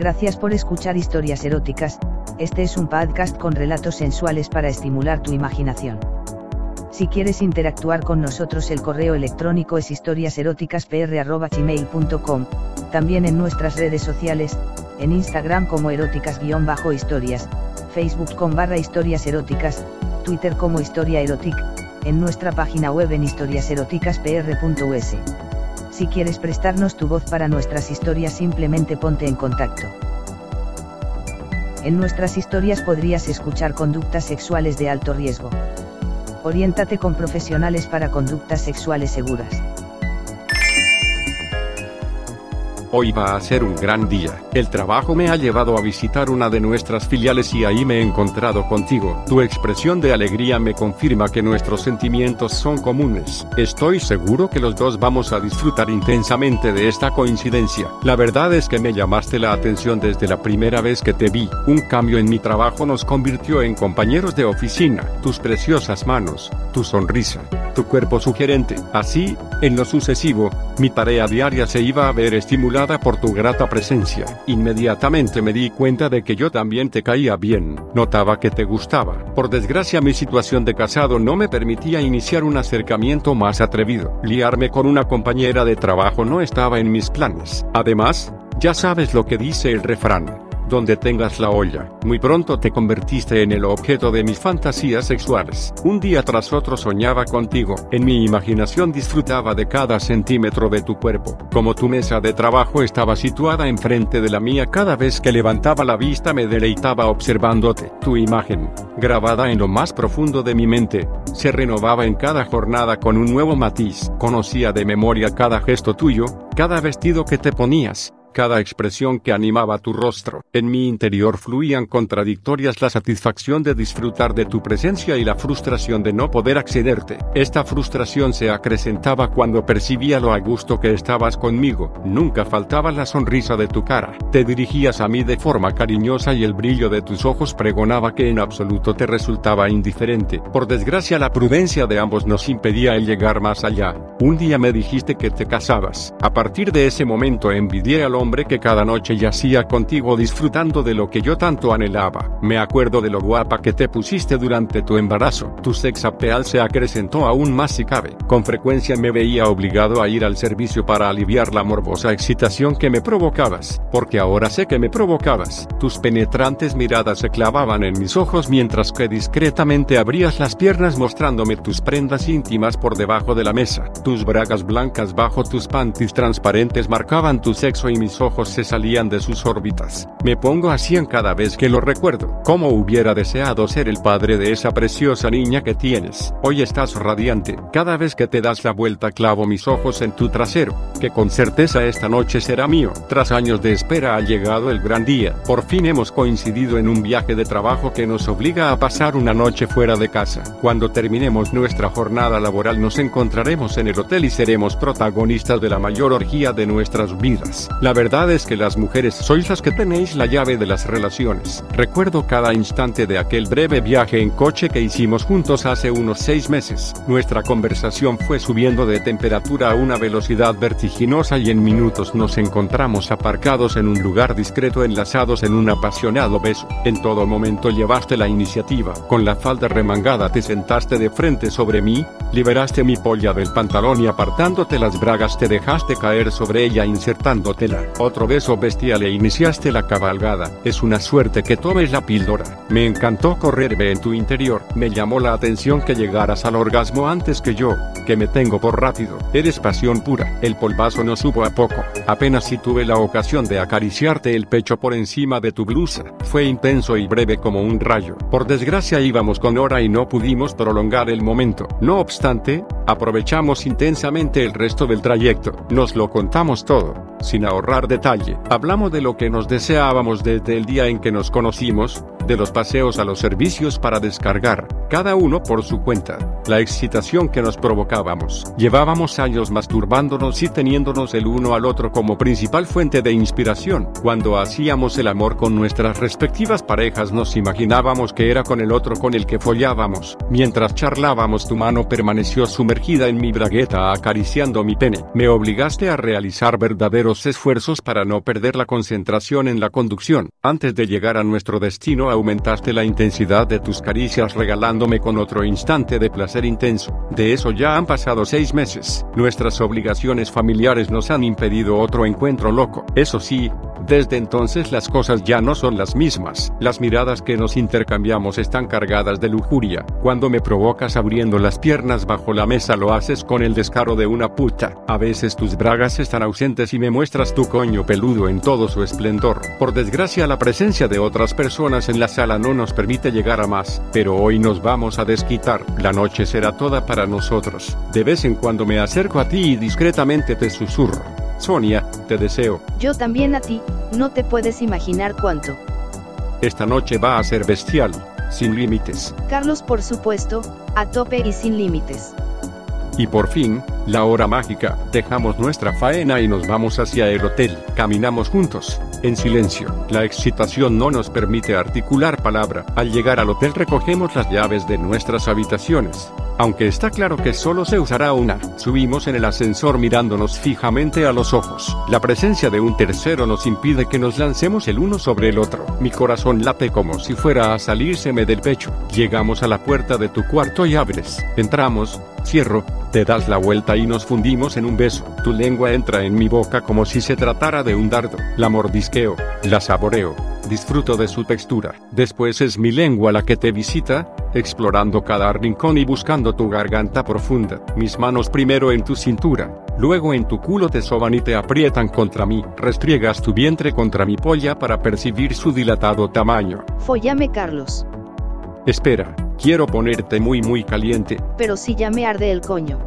Gracias por escuchar historias eróticas, este es un podcast con relatos sensuales para estimular tu imaginación. Si quieres interactuar con nosotros el correo electrónico es historiaseroticaspr.gmail.com, también en nuestras redes sociales, en Instagram como eróticas-historias, Facebook con barra historias eróticas, Twitter como historia erotic, en nuestra página web en historiaseroticaspr.us. Si quieres prestarnos tu voz para nuestras historias simplemente ponte en contacto. En nuestras historias podrías escuchar conductas sexuales de alto riesgo. Oriéntate con profesionales para conductas sexuales seguras. Hoy va a ser un gran día. El trabajo me ha llevado a visitar una de nuestras filiales y ahí me he encontrado contigo. Tu expresión de alegría me confirma que nuestros sentimientos son comunes. Estoy seguro que los dos vamos a disfrutar intensamente de esta coincidencia. La verdad es que me llamaste la atención desde la primera vez que te vi. Un cambio en mi trabajo nos convirtió en compañeros de oficina. Tus preciosas manos, tu sonrisa, tu cuerpo sugerente. Así, en lo sucesivo, mi tarea diaria se iba a ver estimulada por tu grata presencia. Inmediatamente me di cuenta de que yo también te caía bien. Notaba que te gustaba. Por desgracia mi situación de casado no me permitía iniciar un acercamiento más atrevido. Liarme con una compañera de trabajo no estaba en mis planes. Además, ya sabes lo que dice el refrán donde tengas la olla. Muy pronto te convertiste en el objeto de mis fantasías sexuales. Un día tras otro soñaba contigo. En mi imaginación disfrutaba de cada centímetro de tu cuerpo. Como tu mesa de trabajo estaba situada enfrente de la mía, cada vez que levantaba la vista me deleitaba observándote. Tu imagen, grabada en lo más profundo de mi mente, se renovaba en cada jornada con un nuevo matiz. Conocía de memoria cada gesto tuyo, cada vestido que te ponías, cada expresión que animaba tu rostro. En mi interior fluían contradictorias la satisfacción de disfrutar de tu presencia y la frustración de no poder accederte. Esta frustración se acrecentaba cuando percibía lo a gusto que estabas conmigo. Nunca faltaba la sonrisa de tu cara. Te dirigías a mí de forma cariñosa y el brillo de tus ojos pregonaba que en absoluto te resultaba indiferente. Por desgracia la prudencia de ambos nos impedía el llegar más allá. Un día me dijiste que te casabas. A partir de ese momento envidié a lo hombre que cada noche yacía contigo disfrutando de lo que yo tanto anhelaba. Me acuerdo de lo guapa que te pusiste durante tu embarazo. Tu sex appeal se acrecentó aún más si cabe. Con frecuencia me veía obligado a ir al servicio para aliviar la morbosa excitación que me provocabas. Porque ahora sé que me provocabas. Tus penetrantes miradas se clavaban en mis ojos mientras que discretamente abrías las piernas mostrándome tus prendas íntimas por debajo de la mesa. Tus bragas blancas bajo tus panties transparentes marcaban tu sexo y ojos se salían de sus órbitas. Me pongo así en cada vez que lo recuerdo. Como hubiera deseado ser el padre de esa preciosa niña que tienes. Hoy estás radiante. Cada vez que te das la vuelta clavo mis ojos en tu trasero, que con certeza esta noche será mío. Tras años de espera ha llegado el gran día. Por fin hemos coincidido en un viaje de trabajo que nos obliga a pasar una noche fuera de casa. Cuando terminemos nuestra jornada laboral nos encontraremos en el hotel y seremos protagonistas de la mayor orgía de nuestras vidas. La verdad es que las mujeres sois las que tenéis la llave de las relaciones. Recuerdo cada instante de aquel breve viaje en coche que hicimos juntos hace unos seis meses. Nuestra conversación fue subiendo de temperatura a una velocidad vertiginosa y en minutos nos encontramos aparcados en un lugar discreto enlazados en un apasionado beso. En todo momento llevaste la iniciativa. Con la falda remangada te sentaste de frente sobre mí, liberaste mi polla del pantalón y apartándote las bragas te dejaste caer sobre ella insertándotela. Otro beso bestial e iniciaste la cabalgada. Es una suerte que tomes la píldora. Me encantó correrme en tu interior. Me llamó la atención que llegaras al orgasmo antes que yo, que me tengo por rápido. Eres pasión pura. El polvazo no supo a poco. Apenas si tuve la ocasión de acariciarte el pecho por encima de tu blusa. Fue intenso y breve como un rayo. Por desgracia íbamos con hora y no pudimos prolongar el momento. No aprovechamos intensamente el resto del trayecto. Nos lo contamos todo, sin ahorrar detalle. Hablamos de lo que nos deseábamos desde el día en que nos conocimos, de los paseos a los servicios para descargar, cada uno por su cuenta, la excitación que nos provocábamos. Llevábamos años masturbándonos y teniéndonos el uno al otro como principal fuente de inspiración. Cuando hacíamos el amor con nuestras respectivas parejas nos imaginábamos que era con el otro con el que follábamos. Mientras charlábamos tu mano permaneció sumergida en mi bragueta acariciando mi pene. Me obligaste a realizar verdaderos esfuerzos para no perder la concentración en la conducción. Antes de llegar a nuestro destino aumentaste la intensidad de tus caricias regalándome con otro instante de placer intenso. De eso ya han pasado seis meses. Nuestras obligaciones familiares nos han impedido otro encuentro loco. Eso sí, desde entonces las cosas ya no son las mismas. Las miradas que nos intercambiamos están cargadas de lujuria. Cuando me provocas abriendo las piernas bajo la mesa lo haces con el descaro de una puta. A veces tus bragas están ausentes y me muestras tu coño peludo en todo su esplendor. Por desgracia la presencia de otras personas en la sala no nos permite llegar a más, pero hoy nos vamos a desquitar. La noche será toda para nosotros. De vez en cuando me acerco a ti y discretamente te susurro. Sonia, te deseo. Yo también a ti, no te puedes imaginar cuánto. Esta noche va a ser bestial, sin límites. Carlos, por supuesto, a tope y sin límites. Y por fin, la hora mágica, dejamos nuestra faena y nos vamos hacia el hotel. Caminamos juntos, en silencio. La excitación no nos permite articular palabra. Al llegar al hotel recogemos las llaves de nuestras habitaciones. Aunque está claro que solo se usará una, subimos en el ascensor mirándonos fijamente a los ojos. La presencia de un tercero nos impide que nos lancemos el uno sobre el otro. Mi corazón late como si fuera a salírseme del pecho. Llegamos a la puerta de tu cuarto y abres. Entramos, cierro, te das la vuelta y nos fundimos en un beso. Tu lengua entra en mi boca como si se tratara de un dardo. La mordisqueo, la saboreo, disfruto de su textura. Después es mi lengua la que te visita, explorando cada rincón y buscando tu garganta profunda. Mis manos primero en tu cintura, luego en tu culo te soban y te aprietan contra mí. Restriegas tu vientre contra mi polla para percibir su dilatado tamaño. Follame, Carlos. Espera, quiero ponerte muy muy caliente. Pero si ya me arde el coño.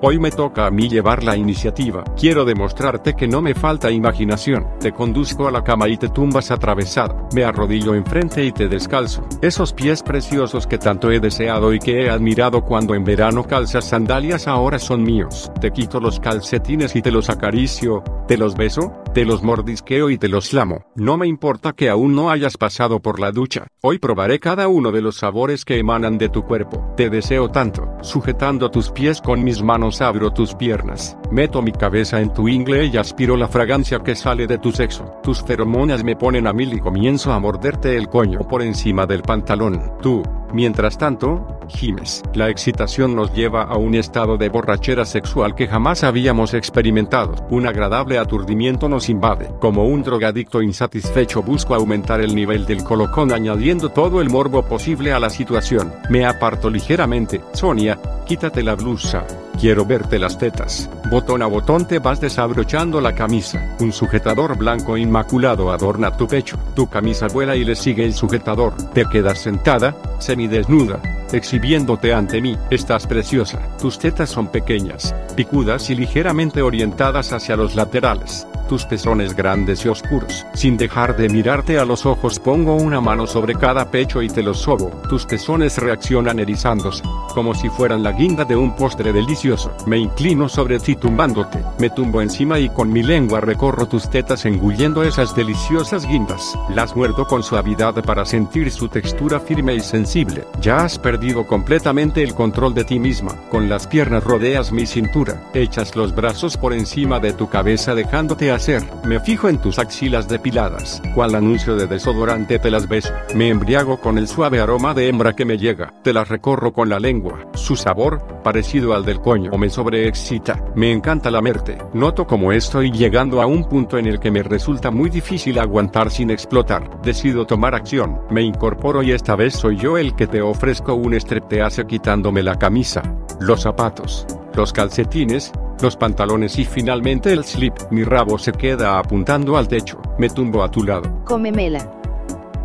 Hoy me toca a mí llevar la iniciativa. Quiero demostrarte que no me falta imaginación. Te conduzco a la cama y te tumbas atravesada. Me arrodillo enfrente y te descalzo. Esos pies preciosos que tanto he deseado y que he admirado cuando en verano calzas sandalias ahora son míos. Te quito los calcetines y te los acaricio. Te los beso, te los mordisqueo y te los lamo. No me importa que aún no hayas pasado por la ducha. Hoy probaré cada uno de los sabores que emanan de tu cuerpo. Te deseo tanto. Sujetando tus pies con mis manos abro tus piernas, meto mi cabeza en tu ingle y aspiro la fragancia que sale de tu sexo. Tus feromonas me ponen a mil y comienzo a morderte el coño por encima del pantalón. Tú, Mientras tanto, gimes. La excitación nos lleva a un estado de borrachera sexual que jamás habíamos experimentado. Un agradable aturdimiento nos invade. Como un drogadicto insatisfecho busco aumentar el nivel del colocón añadiendo todo el morbo posible a la situación. Me aparto ligeramente. Sonia, quítate la blusa. Quiero verte las tetas. Botón a botón te vas desabrochando la camisa. Un sujetador blanco inmaculado adorna tu pecho. Tu camisa vuela y le sigue el sujetador. Te quedas sentada, semidesnuda, exhibiéndote ante mí. Estás preciosa. Tus tetas son pequeñas, picudas y ligeramente orientadas hacia los laterales. Tus pezones grandes y oscuros. Sin dejar de mirarte a los ojos pongo una mano sobre cada pecho y te los sobo. Tus pezones reaccionan erizándose, como si fueran la guinda de un postre delicioso. Me inclino sobre ti tumbándote. Me tumbo encima y con mi lengua recorro tus tetas engullendo esas deliciosas guindas. Las muerdo con suavidad para sentir su textura firme y sensible. Ya has perdido completamente el control de ti misma. Con las piernas rodeas mi cintura. Echas los brazos por encima de tu cabeza dejándote hacer. Me fijo en tus axilas depiladas. Cual anuncio de desodorante te las beso. Me embriago con el suave aroma de hembra que me llega. Te las recorro con la lengua. Su sabor, parecido al del coño, me sobreexcita. Me encanta lamerte. Noto como estoy llegando a un punto en el que me resulta muy difícil aguantar sin explotar. Decido tomar acción. Me incorporo y esta vez soy yo el que te ofrezco un streptease quitándome la camisa, los zapatos, los calcetines, los pantalones y finalmente el slip. Mi rabo se queda apuntando al techo. Me tumbo a tu lado. Cómemela.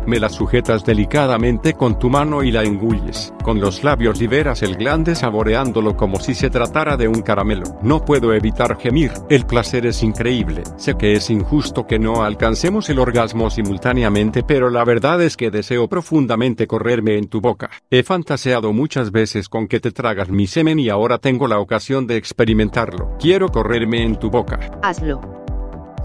Me la sujetas delicadamente con tu mano y la engulles. Con los labios liberas el glande saboreándolo como si se tratara de un caramelo. No puedo evitar gemir, el placer es increíble. Sé que es injusto que no alcancemos el orgasmo simultáneamente, pero la verdad es que deseo profundamente correrme en tu boca. He fantaseado muchas veces con que te tragas mi semen y ahora tengo la ocasión de experimentarlo. Quiero correrme en tu boca. Hazlo.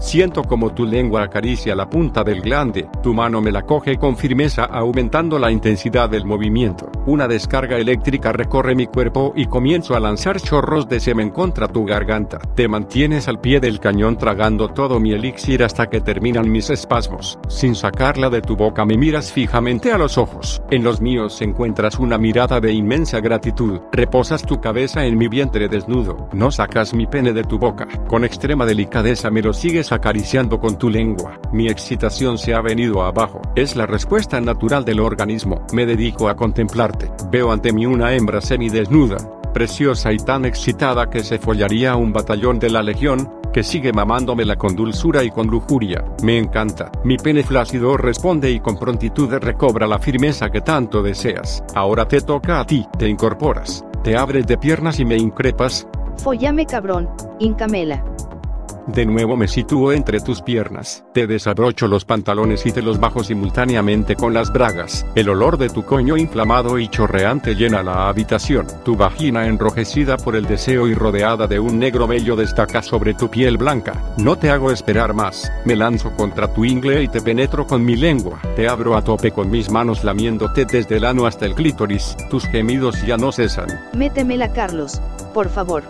Siento como tu lengua acaricia la punta del glande, tu mano me la coge con firmeza aumentando la intensidad del movimiento. Una descarga eléctrica recorre mi cuerpo y comienzo a lanzar chorros de semen contra tu garganta. Te mantienes al pie del cañón tragando todo mi elixir hasta que terminan mis espasmos. Sin sacarla de tu boca me miras fijamente a los ojos. En los míos encuentras una mirada de inmensa gratitud. Reposas tu cabeza en mi vientre desnudo. No sacas mi pene de tu boca. Con extrema delicadeza me lo sigues acariciando con tu lengua. Mi excitación se ha venido abajo. Es la respuesta natural del organismo. Me dedico a contemplarte. Veo ante mí una hembra semidesnuda, preciosa y tan excitada que se follaría a un batallón de la legión, que sigue mamándomela con dulzura y con lujuria. Me encanta. Mi pene flácido responde y con prontitud recobra la firmeza que tanto deseas. Ahora te toca a ti. Te incorporas. Te abres de piernas y me increpas. Follame cabrón, Incamela. De nuevo me sitúo entre tus piernas, te desabrocho los pantalones y te los bajo simultáneamente con las bragas. El olor de tu coño inflamado y chorreante llena la habitación. Tu vagina enrojecida por el deseo y rodeada de un negro vello destaca sobre tu piel blanca. No te hago esperar más. Me lanzo contra tu ingle y te penetro con mi lengua. Te abro a tope con mis manos lamiéndote desde el ano hasta el clítoris. Tus gemidos ya no cesan. Métemela Carlos, por favor.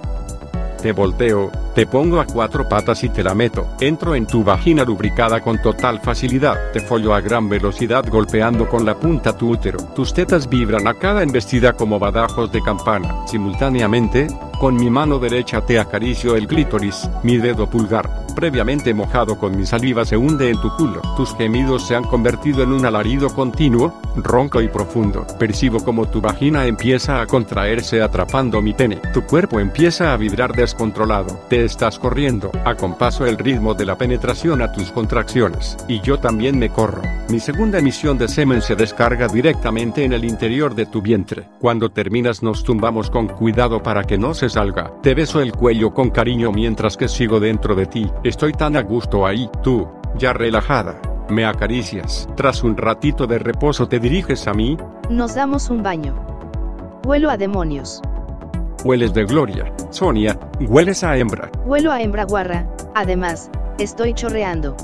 Te volteo, te pongo a cuatro patas y te la meto. Entro en tu vagina lubricada con total facilidad. Te follo a gran velocidad golpeando con la punta tu útero. Tus tetas vibran a cada embestida como badajos de campana. Simultáneamente, con mi mano derecha te acaricio el clítoris, mi dedo pulgar, previamente mojado con mi saliva se hunde en tu culo. Tus gemidos se han convertido en un alarido continuo, ronco y profundo. Percibo como tu vagina empieza a contraerse atrapando mi pene. Tu cuerpo empieza a vibrar descontrolado. Te estás corriendo, a compaso el ritmo de la penetración a tus contracciones. Y yo también me corro. Mi segunda emisión de semen se descarga directamente en el interior de tu vientre. Cuando terminas nos tumbamos con cuidado para que no se salga. Te beso el cuello con cariño mientras que sigo dentro de ti. Estoy tan a gusto ahí, tú, ya relajada. Me acaricias. Tras un ratito de reposo te diriges a mí. Nos damos un baño. Huelo a demonios. Hueles de gloria. Sonia, hueles a hembra. Huelo a hembra guarra. Además, estoy chorreando.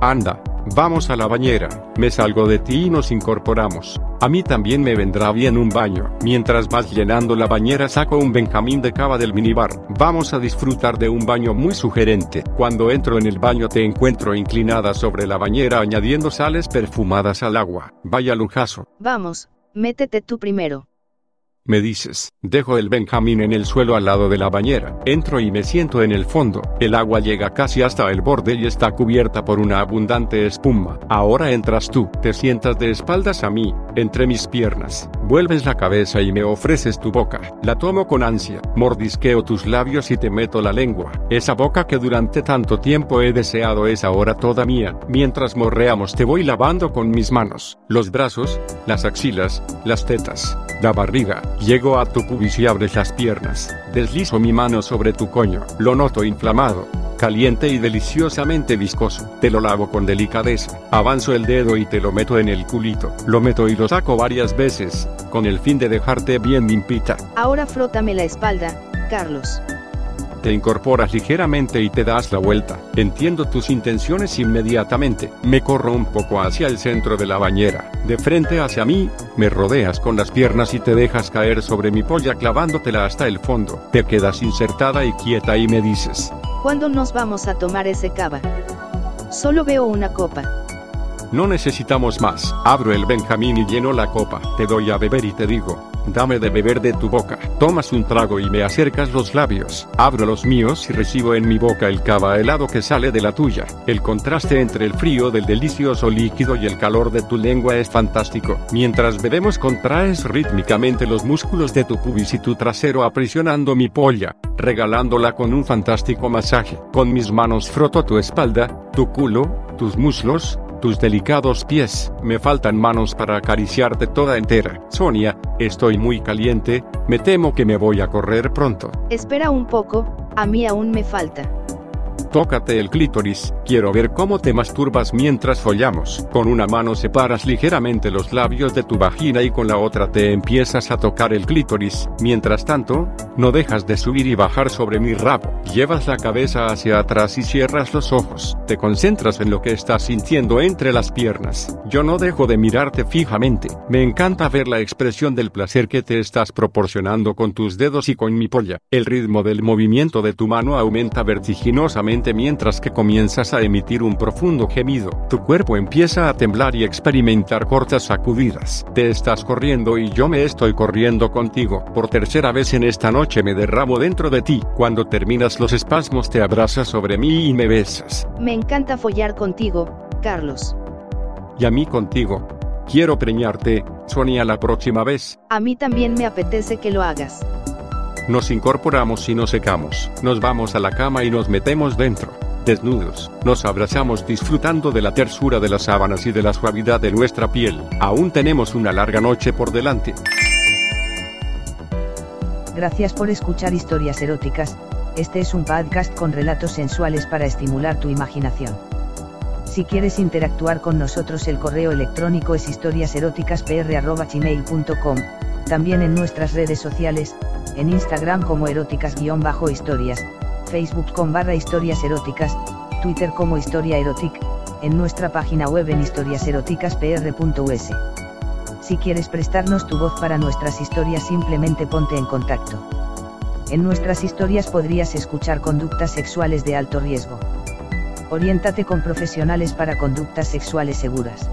Anda, vamos a la bañera. Me salgo de ti y nos incorporamos. A mí también me vendrá bien un baño. Mientras vas llenando la bañera saco un Benjamín de cava del minibar. Vamos a disfrutar de un baño muy sugerente. Cuando entro en el baño te encuentro inclinada sobre la bañera añadiendo sales perfumadas al agua. Vaya lujazo. Vamos, métete tú primero. Me dices, dejo el Benjamín en el suelo al lado de la bañera, entro y me siento en el fondo, el agua llega casi hasta el borde y está cubierta por una abundante espuma. Ahora entras tú, te sientas de espaldas a mí, entre mis piernas, vuelves la cabeza y me ofreces tu boca, la tomo con ansia, mordisqueo tus labios y te meto la lengua, esa boca que durante tanto tiempo he deseado es ahora toda mía, mientras morreamos te voy lavando con mis manos, los brazos, las axilas, las tetas, la barriga, Llego a tu pubis y abres las piernas. Deslizo mi mano sobre tu coño. Lo noto inflamado, caliente y deliciosamente viscoso. Te lo lavo con delicadeza. Avanzo el dedo y te lo meto en el culito. Lo meto y lo saco varias veces, con el fin de dejarte bien limpita. Ahora frótame la espalda, Carlos. Te incorporas ligeramente y te das la vuelta. Entiendo tus intenciones inmediatamente. Me corro un poco hacia el centro de la bañera. De frente hacia mí, me rodeas con las piernas y te dejas caer sobre mi polla clavándotela hasta el fondo. Te quedas insertada y quieta y me dices. ¿Cuándo nos vamos a tomar ese cava? Solo veo una copa. No necesitamos más. Abro el Benjamín y lleno la copa. Te doy a beber y te digo, dame de beber de tu boca. Tomas un trago y me acercas los labios. Abro los míos y recibo en mi boca el cava helado que sale de la tuya. El contraste entre el frío del delicioso líquido y el calor de tu lengua es fantástico. Mientras bebemos contraes rítmicamente los músculos de tu pubis y tu trasero aprisionando mi polla, regalándola con un fantástico masaje. Con mis manos froto tu espalda, tu culo, tus muslos, tus delicados pies, me faltan manos para acariciarte toda entera. Sonia, estoy muy caliente, me temo que me voy a correr pronto. Espera un poco, a mí aún me falta. Tócate el clítoris, quiero ver cómo te masturbas mientras follamos. Con una mano separas ligeramente los labios de tu vagina y con la otra te empiezas a tocar el clítoris. Mientras tanto, no dejas de subir y bajar sobre mi rabo. Llevas la cabeza hacia atrás y cierras los ojos. Te concentras en lo que estás sintiendo entre las piernas. Yo no dejo de mirarte fijamente. Me encanta ver la expresión del placer que te estás proporcionando con tus dedos y con mi polla. El ritmo del movimiento de tu mano aumenta vertiginosamente mientras que comienzas a emitir un profundo gemido. Tu cuerpo empieza a temblar y experimentar cortas sacudidas. Te estás corriendo y yo me estoy corriendo contigo. Por tercera vez en esta noche me derramo dentro de ti. Cuando terminas los espasmos te abrazas sobre mí y me besas. Me encanta follar contigo, Carlos. Y a mí contigo. Quiero preñarte, Sonia, la próxima vez. A mí también me apetece que lo hagas. Nos incorporamos y nos secamos. Nos vamos a la cama y nos metemos dentro. Desnudos, nos abrazamos disfrutando de la tersura de las sábanas y de la suavidad de nuestra piel. Aún tenemos una larga noche por delante. Gracias por escuchar historias eróticas. Este es un podcast con relatos sensuales para estimular tu imaginación. Si quieres interactuar con nosotros el correo electrónico es historiaseroticaspr.gmail.com, también en nuestras redes sociales, en Instagram como eróticas-historias, Facebook con barra historias eróticas, Twitter como historia erotic, en nuestra página web en historiaseroticaspr.us. Si quieres prestarnos tu voz para nuestras historias simplemente ponte en contacto. En nuestras historias podrías escuchar conductas sexuales de alto riesgo. Oriéntate con profesionales para conductas sexuales seguras.